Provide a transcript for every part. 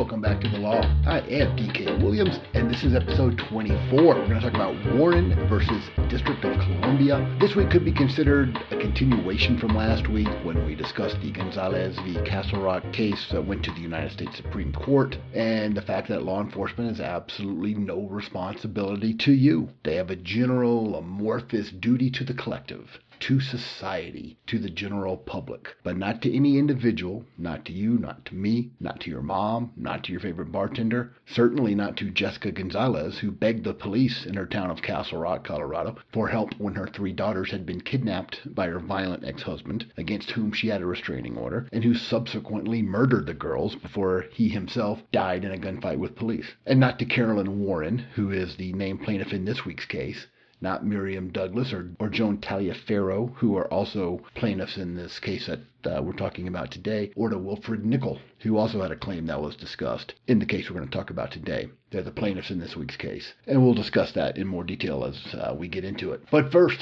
Welcome back to the law. I am DK Williams, and this is episode 24. We're going to talk about Warren versus District of Columbia. This week could be considered a continuation from last week when we discussed the Gonzalez v. Castle Rock case that went to the United States Supreme Court, and the fact that law enforcement has absolutely no responsibility to you. They have a general amorphous duty to the collective to society, to the general public, but not to any individual, not to you, not to me, not to your mom, not to your favorite bartender, certainly not to Jessica Gonzalez, who begged the police in her town of Castle Rock, Colorado, for help when her three daughters had been kidnapped by her violent ex husband, against whom she had a restraining order, and who subsequently murdered the girls before he himself died in a gunfight with police. And not to Carolyn Warren, who is the named plaintiff in this week's case, not Miriam Douglas or, or Joan Taliaferro, who are also plaintiffs in this case that uh, we're talking about today, or to Wilfred Nichol, who also had a claim that was discussed in the case we're going to talk about today. They're the plaintiffs in this week's case. And we'll discuss that in more detail as uh, we get into it. But first,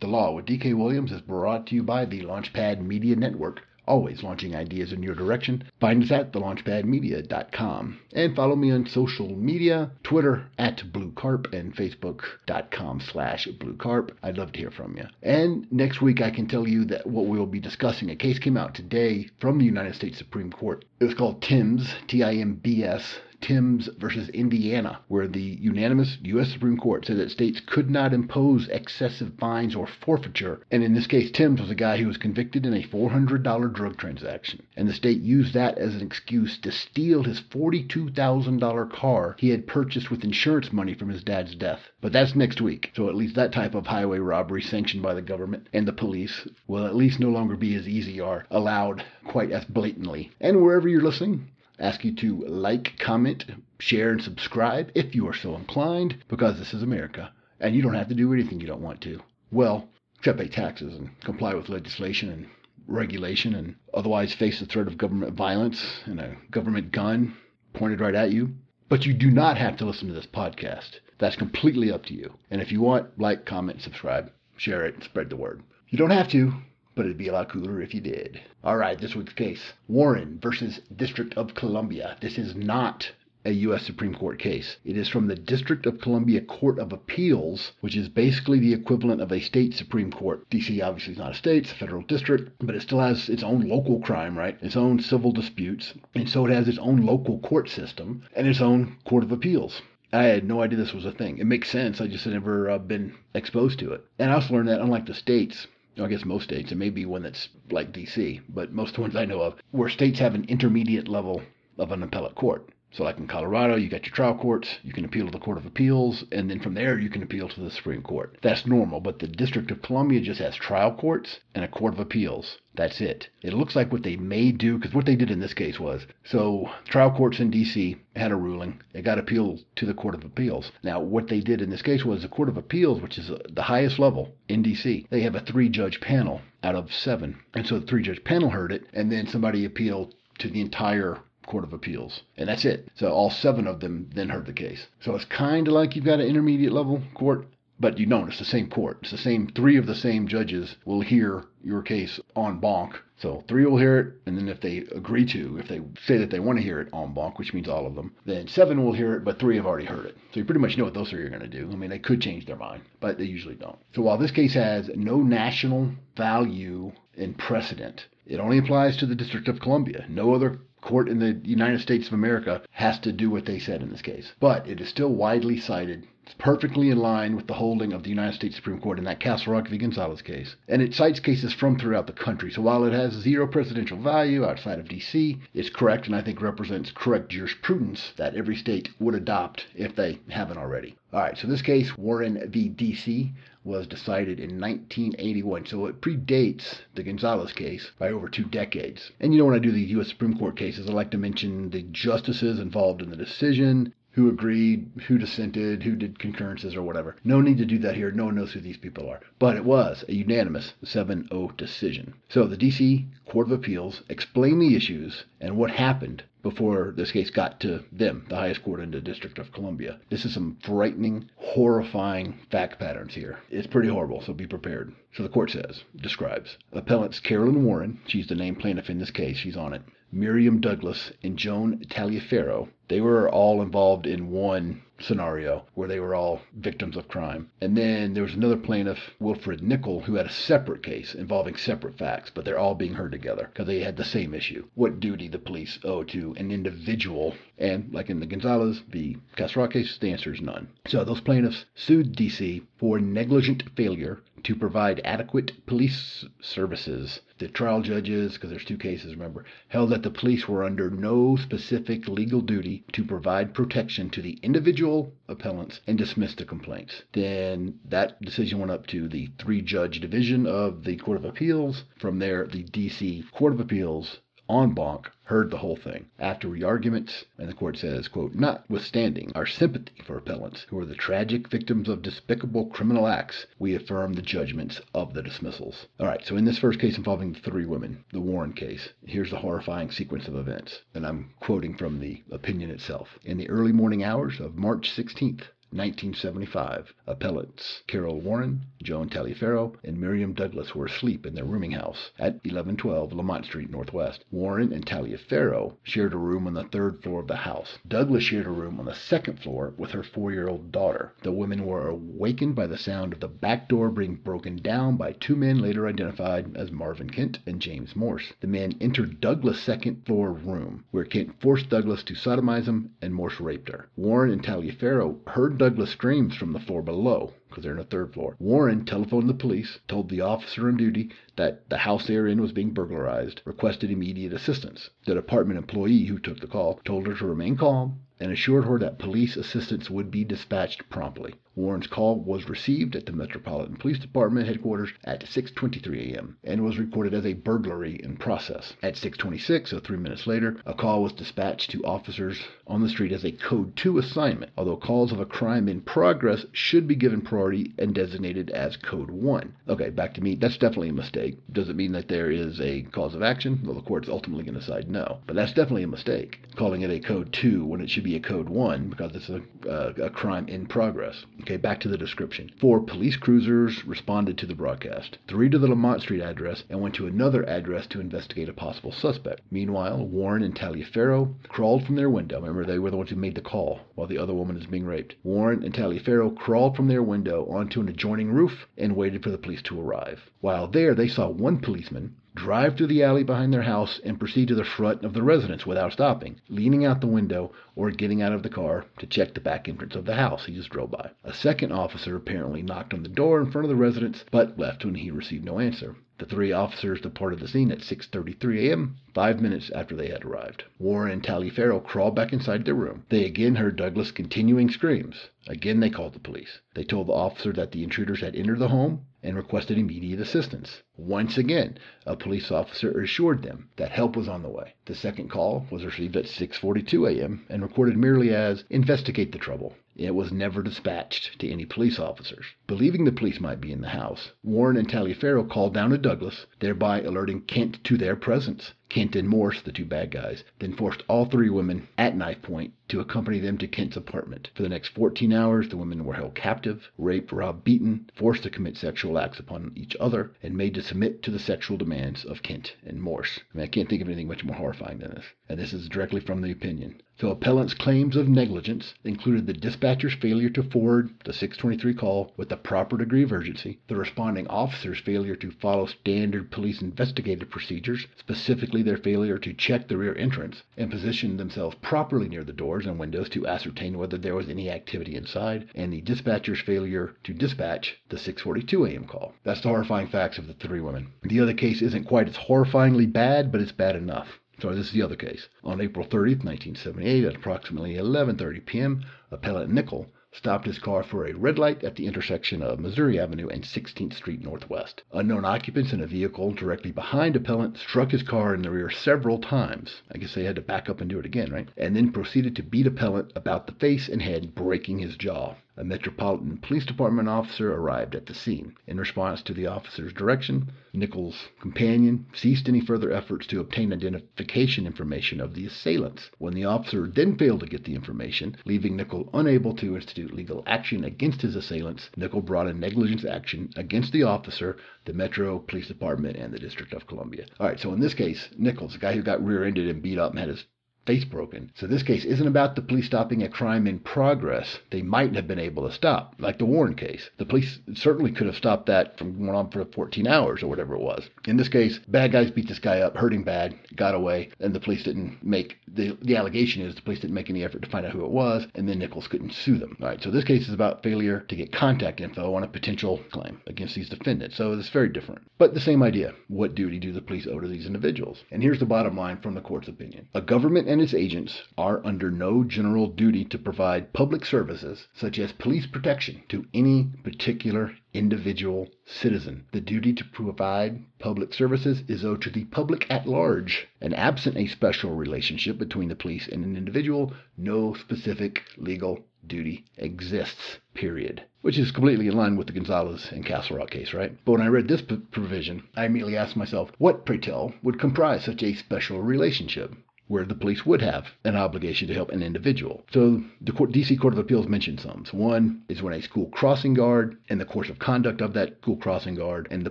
the Law with DK Williams is brought to you by the Launchpad Media Network always launching ideas in your direction. Find us at thelaunchpadmedia.com and follow me on social media, Twitter at BlueCarp and Facebook.com slash BlueCarp. I'd love to hear from you. And next week I can tell you that what we will be discussing, a case came out today from the United States Supreme Court. It was called TIMS, T-I-M-B-S, Timbs versus Indiana, where the unanimous U.S. Supreme Court said that states could not impose excessive fines or forfeiture. And in this case, Timbs was a guy who was convicted in a $400 drug transaction. And the state used that as an excuse to steal his $42,000 car he had purchased with insurance money from his dad's death. But that's next week. So at least that type of highway robbery sanctioned by the government and the police will at least no longer be as easy or allowed quite as blatantly. And wherever you're listening, ask you to like, comment, share, and subscribe if you are so inclined, because this is America, and you don't have to do anything you don't want to. Well, except pay taxes and comply with legislation and regulation, and otherwise face the threat of government violence and a government gun pointed right at you. But you do not have to listen to this podcast. That's completely up to you. And if you want, like, comment, subscribe, share it, and spread the word. You don't have to, but it'd be a lot cooler if you did. All right, this week's case Warren versus District of Columbia. This is not a U.S. Supreme Court case. It is from the District of Columbia Court of Appeals, which is basically the equivalent of a state Supreme Court. D.C. obviously is not a state, it's a federal district, but it still has its own local crime, right? Its own civil disputes, and so it has its own local court system and its own Court of Appeals. I had no idea this was a thing. It makes sense. I just had never uh, been exposed to it. And I also learned that, unlike the states, I guess most states, it may be one that's like DC, but most ones I know of, where states have an intermediate level of an appellate court. So, like in Colorado, you got your trial courts, you can appeal to the Court of Appeals, and then from there you can appeal to the Supreme Court. That's normal, but the District of Columbia just has trial courts and a Court of Appeals. That's it. It looks like what they may do, because what they did in this case was so trial courts in D.C. had a ruling, it got appealed to the Court of Appeals. Now, what they did in this case was the Court of Appeals, which is uh, the highest level in D.C., they have a three judge panel out of seven. And so the three judge panel heard it, and then somebody appealed to the entire Court of Appeals. And that's it. So all seven of them then heard the case. So it's kind of like you've got an intermediate level court, but you don't. It's the same court. It's the same, three of the same judges will hear your case en banc. So three will hear it, and then if they agree to, if they say that they want to hear it en banc, which means all of them, then seven will hear it, but three have already heard it. So you pretty much know what those three are going to do. I mean, they could change their mind, but they usually don't. So while this case has no national value and precedent, it only applies to the District of Columbia. No other court in the United States of America has to do what they said in this case. But it is still widely cited. It's perfectly in line with the holding of the United States Supreme Court in that Castle Rock v. Gonzalez case. And it cites cases from throughout the country. So while it has zero precedential value outside of D.C., it's correct and I think represents correct jurisprudence that every state would adopt if they haven't already. All right, so this case, Warren v. D.C., was decided in 1981, so it predates the Gonzalez case by over two decades. And you know, when I do these U.S. Supreme Court cases, I like to mention the justices involved in the decision, who agreed, who dissented, who did concurrences or whatever. No need to do that here. No one knows who these people are. But it was a unanimous 7 0 decision. So the D.C. Court of Appeals explained the issues and what happened before this case got to them, the highest court in the District of Columbia. This is some frightening, horrifying fact patterns here. It's pretty horrible, so be prepared. So the court says, describes, appellants Carolyn Warren, she's the named plaintiff in this case, she's on it, Miriam Douglas, and Joan Taliaferro. They were all involved in one scenario where they were all victims of crime. And then there was another plaintiff, Wilfred Nichol, who had a separate case involving separate facts, but they're all being heard together because they had the same issue. What duty the police owe to an individual. And like in the Gonzalez v. Castro case, the answer is none. So those plaintiffs sued DC for negligent failure to provide adequate police services. The trial judges, because there's two cases, remember, held that the police were under no specific legal duty to provide protection to the individual appellants and dismissed the complaints. Then that decision went up to the three judge division of the Court of Appeals. From there, the DC Court of Appeals en banc heard the whole thing. After re-arguments, and the court says, quote, notwithstanding our sympathy for appellants who are the tragic victims of despicable criminal acts, we affirm the judgments of the dismissals. All right, so in this first case involving the three women, the Warren case, here's the horrifying sequence of events. And I'm quoting from the opinion itself. In the early morning hours of March 16th, 1975. Appellants Carol Warren, Joan Taliaferro, and Miriam Douglas were asleep in their rooming house at 1112 Lamont Street Northwest. Warren and Taliaferro shared a room on the third floor of the house. Douglas shared a room on the second floor with her four year old daughter. The women were awakened by the sound of the back door being broken down by two men later identified as Marvin Kent and James Morse. The men entered Douglas' second floor room, where Kent forced Douglas to sodomize him and Morse raped her. Warren and Taliaferro heard Douglas screams from the floor below because they're in the third floor. Warren telephoned the police, told the officer on duty that the house they were in was being burglarized, requested immediate assistance. The department employee who took the call told her to remain calm and assured her that police assistance would be dispatched promptly. Warren's call was received at the Metropolitan Police Department headquarters at 6:23 a.m. and was recorded as a burglary in process. At 6:26, so 3 minutes later, a call was dispatched to officers on the street as a code 2 assignment, although calls of a crime in progress should be given priority and designated as code 1. Okay, back to me. That's definitely a mistake. Does it mean that there is a cause of action? Well, the court's ultimately going to decide no. But that's definitely a mistake, calling it a code 2 when it should be a code 1 because it's a, uh, a crime in progress. Okay, back to the description. Four police cruisers responded to the broadcast, three to the Lamont Street address, and went to another address to investigate a possible suspect. Meanwhile, Warren and Taliaferro crawled from their window. Remember, they were the ones who made the call while the other woman is being raped. Warren and Taliaferro crawled from their window onto an adjoining roof and waited for the police to arrive. While there, they saw one policeman drive through the alley behind their house and proceed to the front of the residence without stopping, leaning out the window or getting out of the car to check the back entrance of the house. He just drove by. A second officer apparently knocked on the door in front of the residence, but left when he received no answer. The three officers departed the scene at 6:33 a.m., five minutes after they had arrived. Warren and Taliaferro crawled back inside their room. They again heard Douglas' continuing screams. Again they called the police. They told the officer that the intruders had entered the home and requested immediate assistance. Once again, a police officer assured them that help was on the way. The second call was received at 6:42 a.m. and recorded merely as investigate the trouble. It was never dispatched to any police officers. Believing the police might be in the house, Warren and Taliaferro called down to Douglas, thereby alerting Kent to their presence. Kent and Morse, the two bad guys, then forced all three women at knife point to accompany them to Kent's apartment. For the next 14 hours, the women were held captive, raped, robbed, beaten, forced to commit sexual acts upon each other, and made to submit to the sexual demands of Kent and Morse. I mean, I can't think of anything much more horrifying than this. And this is directly from the opinion. So, appellant's claims of negligence included the dispatcher's failure to forward the 623 call with the proper degree of urgency, the responding officer's failure to follow standard police investigative procedures, specifically their failure to check the rear entrance and position themselves properly near the doors and windows to ascertain whether there was any activity inside, and the dispatcher's failure to dispatch the 642 AM call. That's the horrifying facts of the three women. The other case isn't quite as horrifyingly bad, but it's bad enough. So this is the other case. On April 30th, 1978, at approximately 11:30 p.m., appellant Nichol stopped his car for a red light at the intersection of Missouri Avenue and 16th Street Northwest. Unknown occupants in a vehicle directly behind appellant struck his car in the rear several times. I guess they had to back up and do it again, right? And then proceeded to beat appellant about the face and head, breaking his jaw. A Metropolitan Police Department officer arrived at the scene. In response to the officer's direction, Nichols' companion ceased any further efforts to obtain identification information of the assailants. When the officer then failed to get the information, leaving Nichols unable to institute legal action against his assailants, Nichols brought a negligence action against the officer, the Metro Police Department, and the District of Columbia. All right, so in this case, Nichols, the guy who got rear ended and beat up and had his face broken. So this case isn't about the police stopping a crime in progress they might have been able to stop, like the Warren case. The police certainly could have stopped that from going on for 14 hours or whatever it was. In this case, bad guys beat this guy up, hurt him bad, got away, and the police didn't make the the allegation is the police didn't make any effort to find out who it was, and then Nichols couldn't sue them. All right, so this case is about failure to get contact info on a potential claim against these defendants. So it's very different, but the same idea. What duty do the police owe to these individuals? And here's the bottom line from the court's opinion: a government and its agents are under no general duty to provide public services such as police protection to any particular individual citizen. The duty to provide public services is owed to the public at large, and absent a special relationship between the police and an individual, no specific legal duty exists, period. Which is completely in line with the Gonzalez and Castle Rock case, right? But when I read this p- provision, I immediately asked myself, what, pray tell, would comprise such a special relationship? Where the police would have an obligation to help an individual. So the DC Court of Appeals mentioned some. So one is when a school crossing guard and the course of conduct of that school crossing guard and the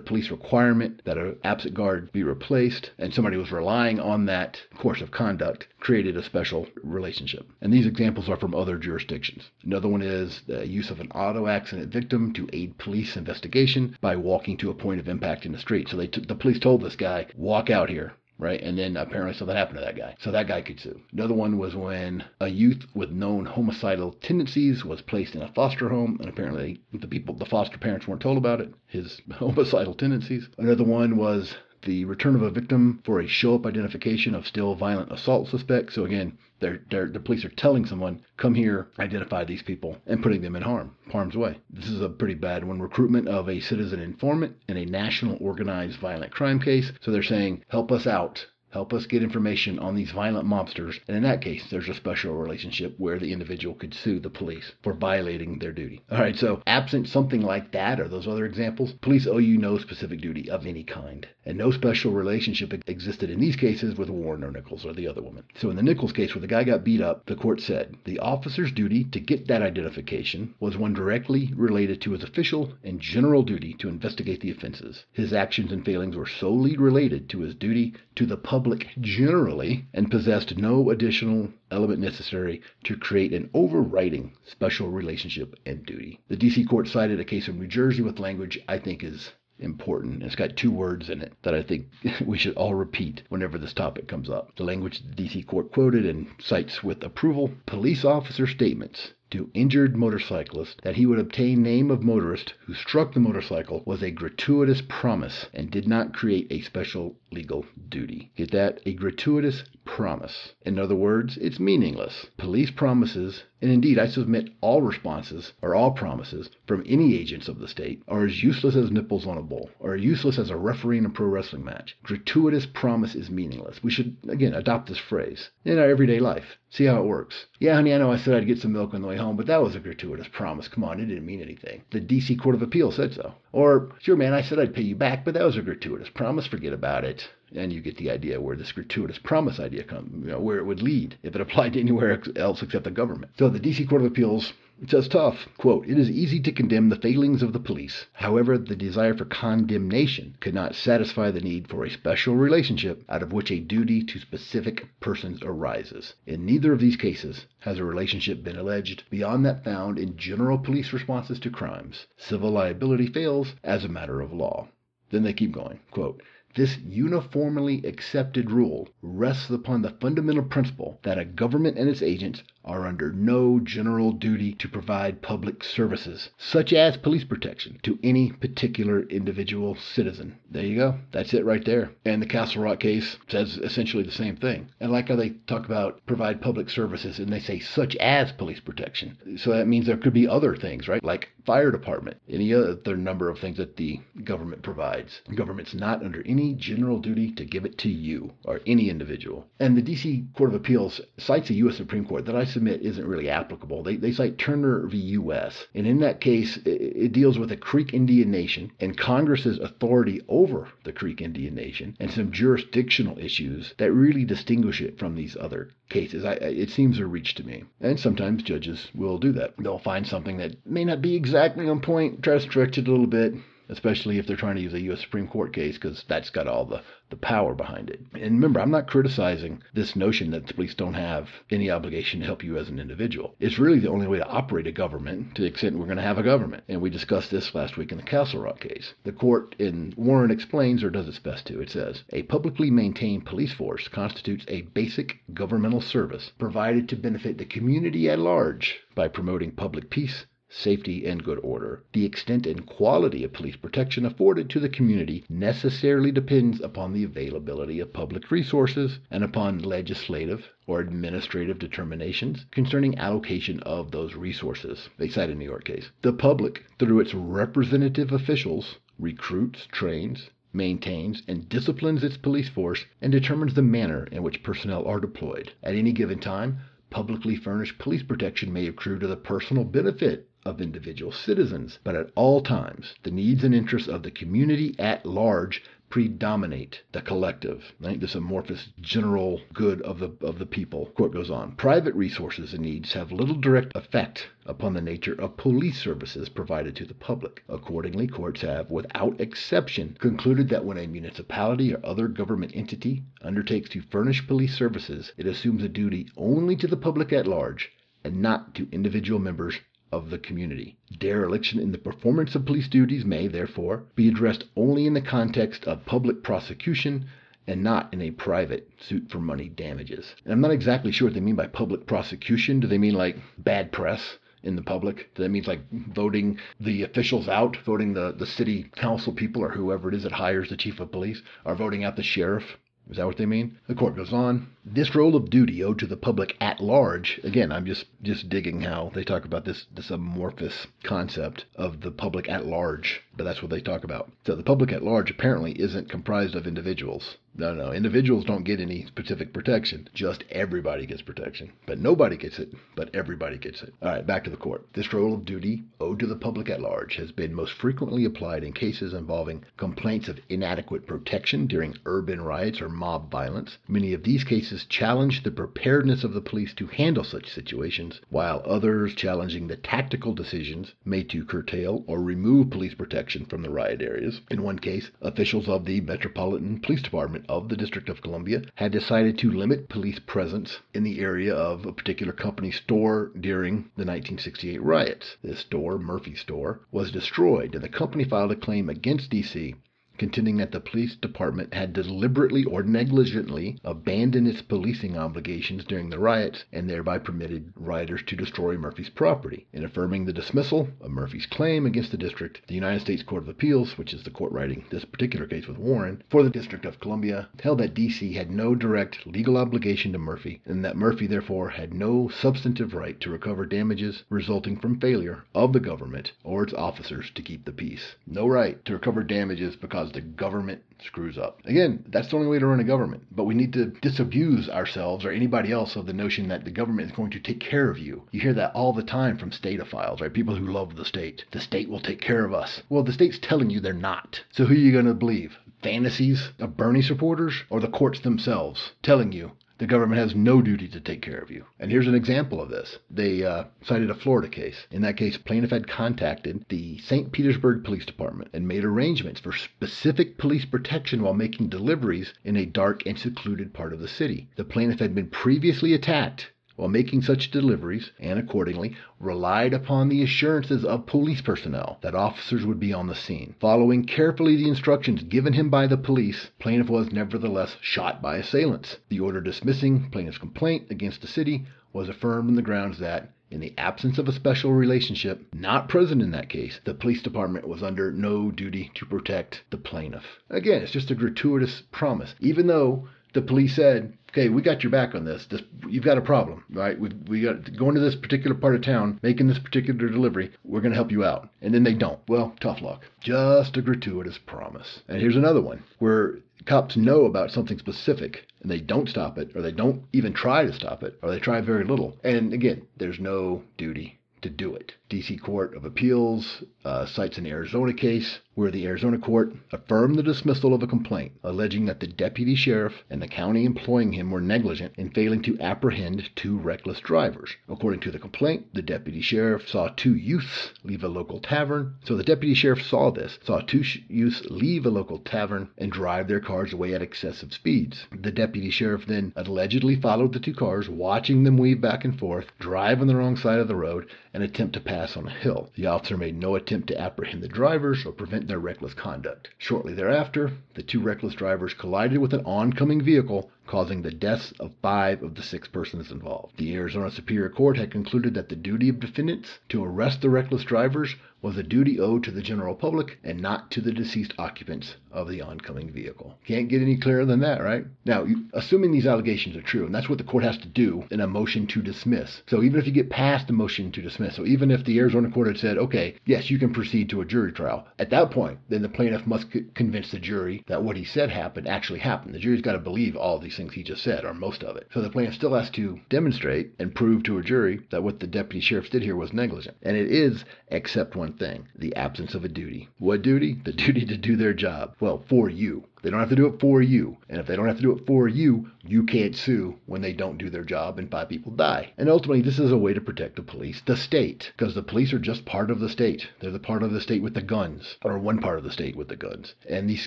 police requirement that an absent guard be replaced and somebody was relying on that course of conduct created a special relationship. And these examples are from other jurisdictions. Another one is the use of an auto accident victim to aid police investigation by walking to a point of impact in the street. So they t- the police told this guy, walk out here right? And then apparently something happened to that guy. So that guy could sue. Another one was when a youth with known homicidal tendencies was placed in a foster home, and apparently the people, the foster parents weren't told about it, his homicidal tendencies. Another one was the return of a victim for a show up identification of still violent assault suspect. So again, they're, they're, the police are telling someone, come here, identify these people, and putting them in harm, harm's way. This is a pretty bad one. Recruitment of a citizen informant in a national organized violent crime case. So they're saying, help us out help us get information on these violent mobsters. And in that case, there's a special relationship where the individual could sue the police for violating their duty. All right, so absent something like that or those other examples, police owe you no specific duty of any kind. And no special relationship existed in these cases with Warren or Nichols or the other woman. So in the Nichols case where the guy got beat up, the court said the officer's duty to get that identification was one directly related to his official and general duty to investigate the offenses. His actions and failings were solely related to his duty to the public generally and possessed no additional element necessary to create an overriding special relationship and duty. The DC court cited a case of New Jersey with language I think is important. It's got two words in it that I think we should all repeat whenever this topic comes up. The language the DC court quoted and cites with approval police officer statements to injured motorcyclist that he would obtain name of motorist who struck the motorcycle was a gratuitous promise and did not create a special legal duty. Get that? A gratuitous promise. In other words, it's meaningless. Police promises, and indeed I submit all responses or all promises from any agents of the state, are as useless as nipples on a bull, or useless as a referee in a pro wrestling match. Gratuitous promise is meaningless. We should, again, adopt this phrase in our everyday life. See how it works. Yeah, honey, I know I said I'd get some milk on the way home, but that was a gratuitous promise. Come on, it didn't mean anything. The D.C. Court of Appeal said so. Or, sure, man, I said I'd pay you back, but that was a gratuitous promise. Forget about it. And you get the idea where this gratuitous promise idea comes, you know, where it would lead if it applied to anywhere else except the government. So the D.C. Court of Appeals says tough. Quote, it is easy to condemn the failings of the police. However, the desire for condemnation could not satisfy the need for a special relationship out of which a duty to specific persons arises. In neither of these cases has a relationship been alleged beyond that found in general police responses to crimes. Civil liability fails as a matter of law. Then they keep going. Quote, this uniformly accepted rule rests upon the fundamental principle that a government and its agents are under no general duty to provide public services, such as police protection, to any particular individual citizen. There you go. That's it right there. And the Castle Rock case says essentially the same thing. And like how they talk about provide public services and they say such as police protection. So that means there could be other things, right? Like fire department, any other number of things that the government provides. The government's not under any general duty to give it to you or any individual. And the D.C. Court of Appeals cites a U.S. Supreme Court that I submit isn't really applicable. They, they cite Turner v. U.S. And in that case, it, it deals with a Creek Indian nation and Congress's authority over the Creek Indian nation and some jurisdictional issues that really distinguish it from these other cases. I, it seems a reach to me. And sometimes judges will do that. They'll find something that may not be exactly on point, try to stretch it a little bit, especially if they're trying to use a U.S. Supreme Court case, because that's got all the, the power behind it. And remember, I'm not criticizing this notion that the police don't have any obligation to help you as an individual. It's really the only way to operate a government to the extent we're going to have a government. And we discussed this last week in the Castle Rock case. The court in Warren explains, or does its best to, it says, a publicly maintained police force constitutes a basic governmental service provided to benefit the community at large by promoting public peace, safety, and good order. The extent and quality of police protection afforded to the community necessarily depends upon the availability of public resources and upon legislative or administrative determinations concerning allocation of those resources. They cite a New York case. The public, through its representative officials, recruits, trains, maintains, and disciplines its police force and determines the manner in which personnel are deployed. At any given time, publicly furnished police protection may accrue to the personal benefit of individual citizens, but at all times, the needs and interests of the community at large predominate the collective. I think this amorphous general good of the of the people. Court goes on. Private resources and needs have little direct effect upon the nature of police services provided to the public. Accordingly, courts have, without exception, concluded that when a municipality or other government entity undertakes to furnish police services, it assumes a duty only to the public at large and not to individual members of the community. Dereliction in the performance of police duties may, therefore, be addressed only in the context of public prosecution and not in a private suit for money damages. And I'm not exactly sure what they mean by public prosecution. Do they mean like bad press? in the public. That mean like voting the officials out, voting the, the city council people or whoever it is that hires the chief of police, or voting out the sheriff? Is that what they mean? The court goes on. This role of duty owed to the public at large. Again, I'm just just digging how they talk about this this amorphous concept of the public at large, but that's what they talk about. So the public at large apparently isn't comprised of individuals. No, no, individuals don't get any specific protection. Just everybody gets protection. But nobody gets it, but everybody gets it. All right, back to the court. This role of duty owed to the public at large has been most frequently applied in cases involving complaints of inadequate protection during urban riots or mob violence. Many of these cases challenge the preparedness of the police to handle such situations, while others challenging the tactical decisions made to curtail or remove police protection from the riot areas. In one case, officials of the Metropolitan Police Department of the District of Columbia had decided to limit police presence in the area of a particular company store during the 1968 riots. This store, Murphy's Store, was destroyed, and the company filed a claim against DC contending that the police department had deliberately or negligently abandoned its policing obligations during the riots and thereby permitted rioters to destroy Murphy's property. In affirming the dismissal of Murphy's claim against the district, the United States Court of Appeals, which is the court writing this particular case with Warren, for the District of Columbia, held that D.C. had no direct legal obligation to Murphy and that Murphy therefore had no substantive right to recover damages resulting from failure of the government or its officers to keep the peace. No right to recover damages because the government screws up. Again, that's the only way to run a government. But we need to disabuse ourselves or anybody else of the notion that the government is going to take care of you. You hear that all the time from statophiles, right? People who love the state. The state will take care of us. Well, the state's telling you they're not. So who are you going to believe? Fantasies of Bernie supporters or the courts themselves telling you the government has no duty to take care of you. And here's an example of this. They uh, cited a Florida case. In that case, plaintiff had contacted the St. Petersburg Police Department and made arrangements for specific police protection while making deliveries in a dark and secluded part of the city. The plaintiff had been previously attacked while making such deliveries and accordingly relied upon the assurances of police personnel that officers would be on the scene. Following carefully the instructions given him by the police, plaintiff was nevertheless shot by assailants. The order dismissing plaintiff's complaint against the city was affirmed on the grounds that in the absence of a special relationship not present in that case, the police department was under no duty to protect the plaintiff. Again, it's just a gratuitous promise. Even though the police said, okay, we got your back on this. this you've got a problem, right? We we got going to this particular part of town, making this particular delivery. We're going to help you out, and then they don't. Well, tough luck. Just a gratuitous promise. And here's another one where cops know about something specific and they don't stop it, or they don't even try to stop it, or they try very little. And again, there's no duty to do it. DC Court of Appeals uh, cites an Arizona case where the Arizona court affirmed the dismissal of a complaint alleging that the deputy sheriff and the county employing him were negligent in failing to apprehend two reckless drivers. According to the complaint, the deputy sheriff saw two youths leave a local tavern. So the deputy sheriff saw this, saw two youths leave a local tavern and drive their cars away at excessive speeds. The deputy sheriff then allegedly followed the two cars, watching them weave back and forth, drive on the wrong side of the road, and attempt to pass on a hill. The officer made no attempt to apprehend the drivers or prevent their reckless conduct. Shortly thereafter, the two reckless drivers collided with an oncoming vehicle causing the deaths of five of the six persons involved. The Arizona Superior Court had concluded that the duty of defendants to arrest the reckless drivers was a duty owed to the general public and not to the deceased occupants of the oncoming vehicle. Can't get any clearer than that, right? Now, assuming these allegations are true, and that's what the court has to do in a motion to dismiss. So even if you get past the motion to dismiss, so even if the Arizona court had said, okay, yes, you can proceed to a jury trial, at that point, then the plaintiff must c- convince the jury that what he said happened actually happened. The jury's got to believe all these things he just said, or most of it. So the plaintiff still has to demonstrate and prove to a jury that what the deputy sheriff did here was negligent. And it is, except one thing the absence of a duty. What duty? The duty to do their job. Well, for you. They don't have to do it for you. And if they don't have to do it for you, you can't sue when they don't do their job and five people die. And ultimately, this is a way to protect the police, the state, because the police are just part of the state. They're the part of the state with the guns, or one part of the state with the guns. And these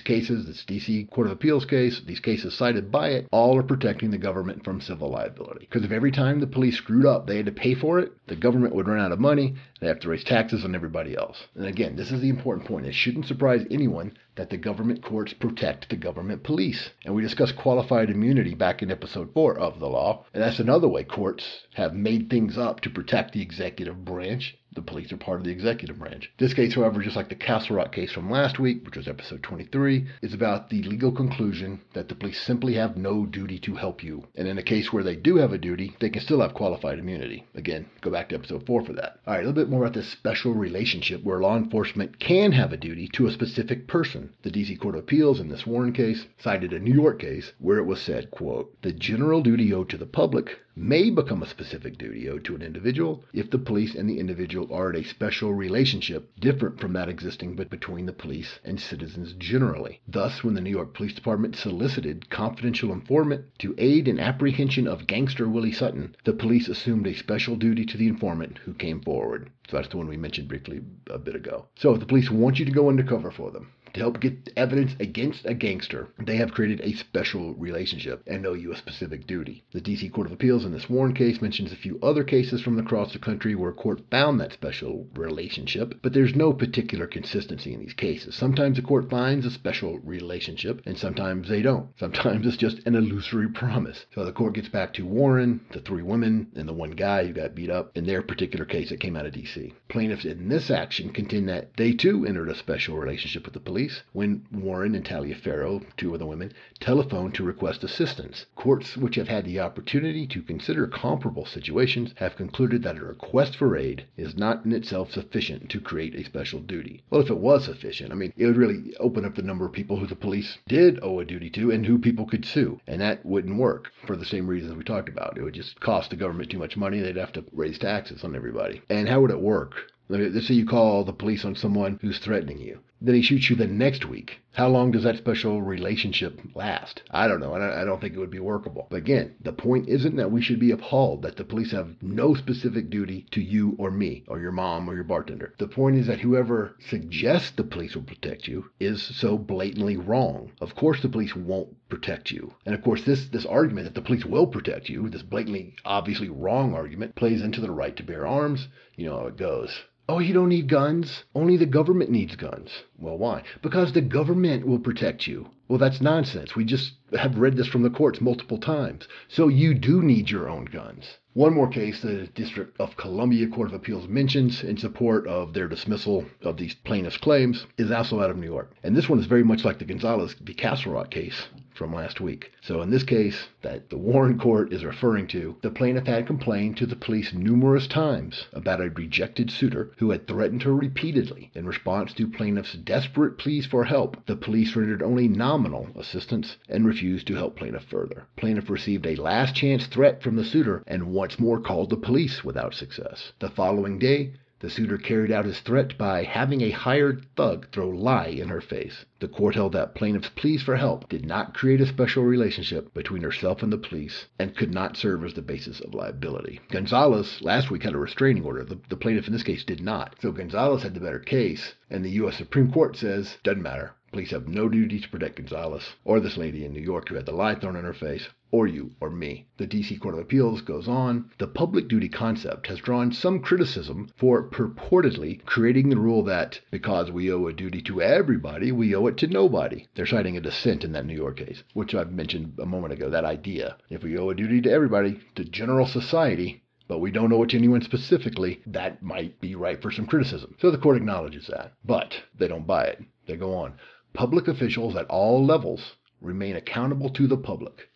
cases, this DC Court of Appeals case, these cases cited by it, all are protecting the government from civil liability. Because if every time the police screwed up, they had to pay for it, the government would run out of money, they have to raise taxes on everybody else. And again, this is the important point. It shouldn't surprise anyone that the government courts protect the government police. And we discussed qualified immunity back in episode 4 of the law. And that's another way courts have made things up to protect the executive branch the police are part of the executive branch. This case, however, just like the Castle Rock case from last week, which was episode 23, is about the legal conclusion that the police simply have no duty to help you. And in a case where they do have a duty, they can still have qualified immunity. Again, go back to episode 4 for that. All right, a little bit more about this special relationship where law enforcement can have a duty to a specific person. The DC Court of Appeals in this Warren case cited a New York case where it was said, quote, the general duty owed to the public may become a specific duty owed to an individual if the police and the individual are in a special relationship different from that existing between the police and citizens generally. Thus, when the New York Police Department solicited confidential informant to aid in apprehension of gangster Willie Sutton, the police assumed a special duty to the informant who came forward. So that's the one we mentioned briefly a bit ago. So if the police want you to go undercover for them, to help get evidence against a gangster, they have created a special relationship and owe you a specific duty. The DC Court of Appeals in this Warren case mentions a few other cases from across the country where a court found that special relationship, but there's no particular consistency in these cases. Sometimes the court finds a special relationship, and sometimes they don't. Sometimes it's just an illusory promise. So the court gets back to Warren, the three women, and the one guy who got beat up in their particular case that came out of DC. Plaintiffs in this action contend that they too entered a special relationship with the police when Warren and Taliaferro, two of the women, telephoned to request assistance. Courts which have had the opportunity to consider comparable situations have concluded that a request for aid is not in itself sufficient to create a special duty. Well, if it was sufficient, I mean, it would really open up the number of people who the police did owe a duty to and who people could sue. And that wouldn't work for the same reasons we talked about. It would just cost the government too much money. They'd have to raise taxes on everybody. And how would it work? Let's say you call the police on someone who's threatening you. Then he shoots you the next week. How long does that special relationship last? I don't know. I don't think it would be workable. But again, the point isn't that we should be appalled that the police have no specific duty to you or me or your mom or your bartender. The point is that whoever suggests the police will protect you is so blatantly wrong. Of course, the police won't protect you. And of course, this, this argument that the police will protect you, this blatantly, obviously wrong argument, plays into the right to bear arms. You know how it goes. Oh, you don't need guns. Only the government needs guns. Well, why? Because the government will protect you. Well, that's nonsense. We just have read this from the courts multiple times. So you do need your own guns. One more case the District of Columbia Court of Appeals mentions in support of their dismissal of these plaintiffs' claims is also out of New York. And this one is very much like the Gonzalez v. Castle Rock case from last week. So in this case, that the Warren court is referring to, the plaintiff had complained to the police numerous times about a rejected suitor who had threatened her repeatedly. In response to plaintiff's desperate pleas for help, the police rendered only nominal assistance and refused to help plaintiff further. Plaintiff received a last chance threat from the suitor and once more called the police without success. The following day, the suitor carried out his threat by having a hired thug throw lye in her face. The court held that plaintiff's pleas for help did not create a special relationship between herself and the police and could not serve as the basis of liability. Gonzalez last week had a restraining order. The, the plaintiff in this case did not. So Gonzalez had the better case, and the U.S. Supreme Court says, doesn't matter. Police have no duty to protect Gonzalez or this lady in New York who had the lye thrown in her face or you or me. The DC Court of Appeals goes on. The public duty concept has drawn some criticism for purportedly creating the rule that because we owe a duty to everybody, we owe it to nobody. They're citing a dissent in that New York case, which I've mentioned a moment ago. That idea. If we owe a duty to everybody, to general society, but we don't owe it to anyone specifically, that might be right for some criticism. So the court acknowledges that. But they don't buy it. They go on. Public officials at all levels remain accountable to the public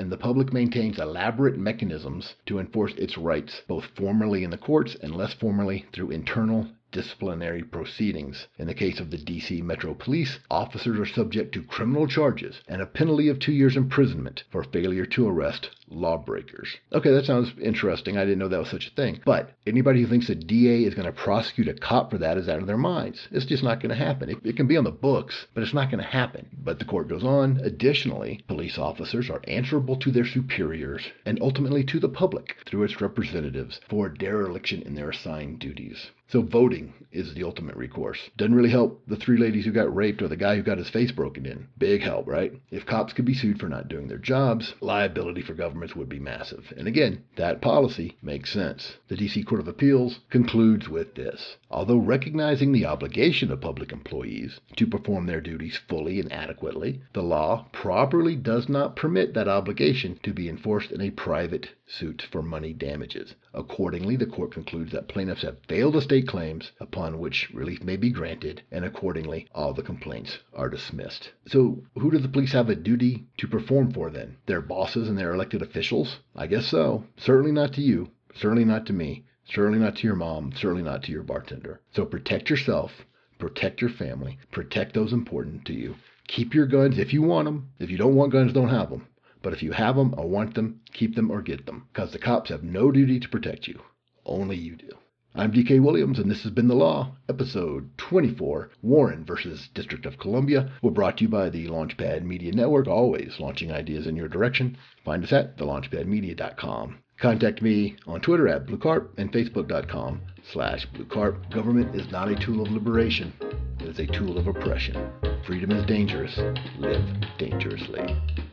and the public maintains elaborate mechanisms to enforce its rights, both formally in the courts and less formally through internal disciplinary proceedings. In the case of the DC Metro Police, officers are subject to criminal charges and a penalty of two years imprisonment for failure to arrest lawbreakers. Okay, that sounds interesting. I didn't know that was such a thing. But anybody who thinks a DA is going to prosecute a cop for that is out of their minds. It's just not going to happen. It, it can be on the books, but it's not going to happen. But the court goes on. Additionally, police officers are answerable to their superiors and ultimately to the public through its representatives for dereliction in their assigned duties. So voting is the ultimate recourse. Doesn't really help the three ladies who got raped or the guy who got his face broken in. Big help, right? If cops could be sued for not doing their jobs, liability for would be massive. And again, that policy makes sense. The DC Court of Appeals concludes with this. Although recognizing the obligation of public employees to perform their duties fully and adequately, the law properly does not permit that obligation to be enforced in a private suit for money damages. Accordingly, the court concludes that plaintiffs have failed to state claims upon which relief may be granted, and accordingly, all the complaints are dismissed. So, who do the police have a duty to perform for then? Their bosses and their elected officials? I guess so. Certainly not to you, certainly not to me, certainly not to your mom, certainly not to your bartender. So, protect yourself, protect your family, protect those important to you. Keep your guns if you want them. If you don't want guns, don't have them. But if you have them or want them, keep them or get them. Because the cops have no duty to protect you. Only you do. I'm DK Williams, and this has been The Law, episode 24 Warren versus District of Columbia. We're brought to you by the Launchpad Media Network, always launching ideas in your direction. Find us at thelaunchpadmedia.com. Contact me on Twitter at BlueCarp and Facebook.com slash BlueCarp. Government is not a tool of liberation, it is a tool of oppression. Freedom is dangerous. Live dangerously.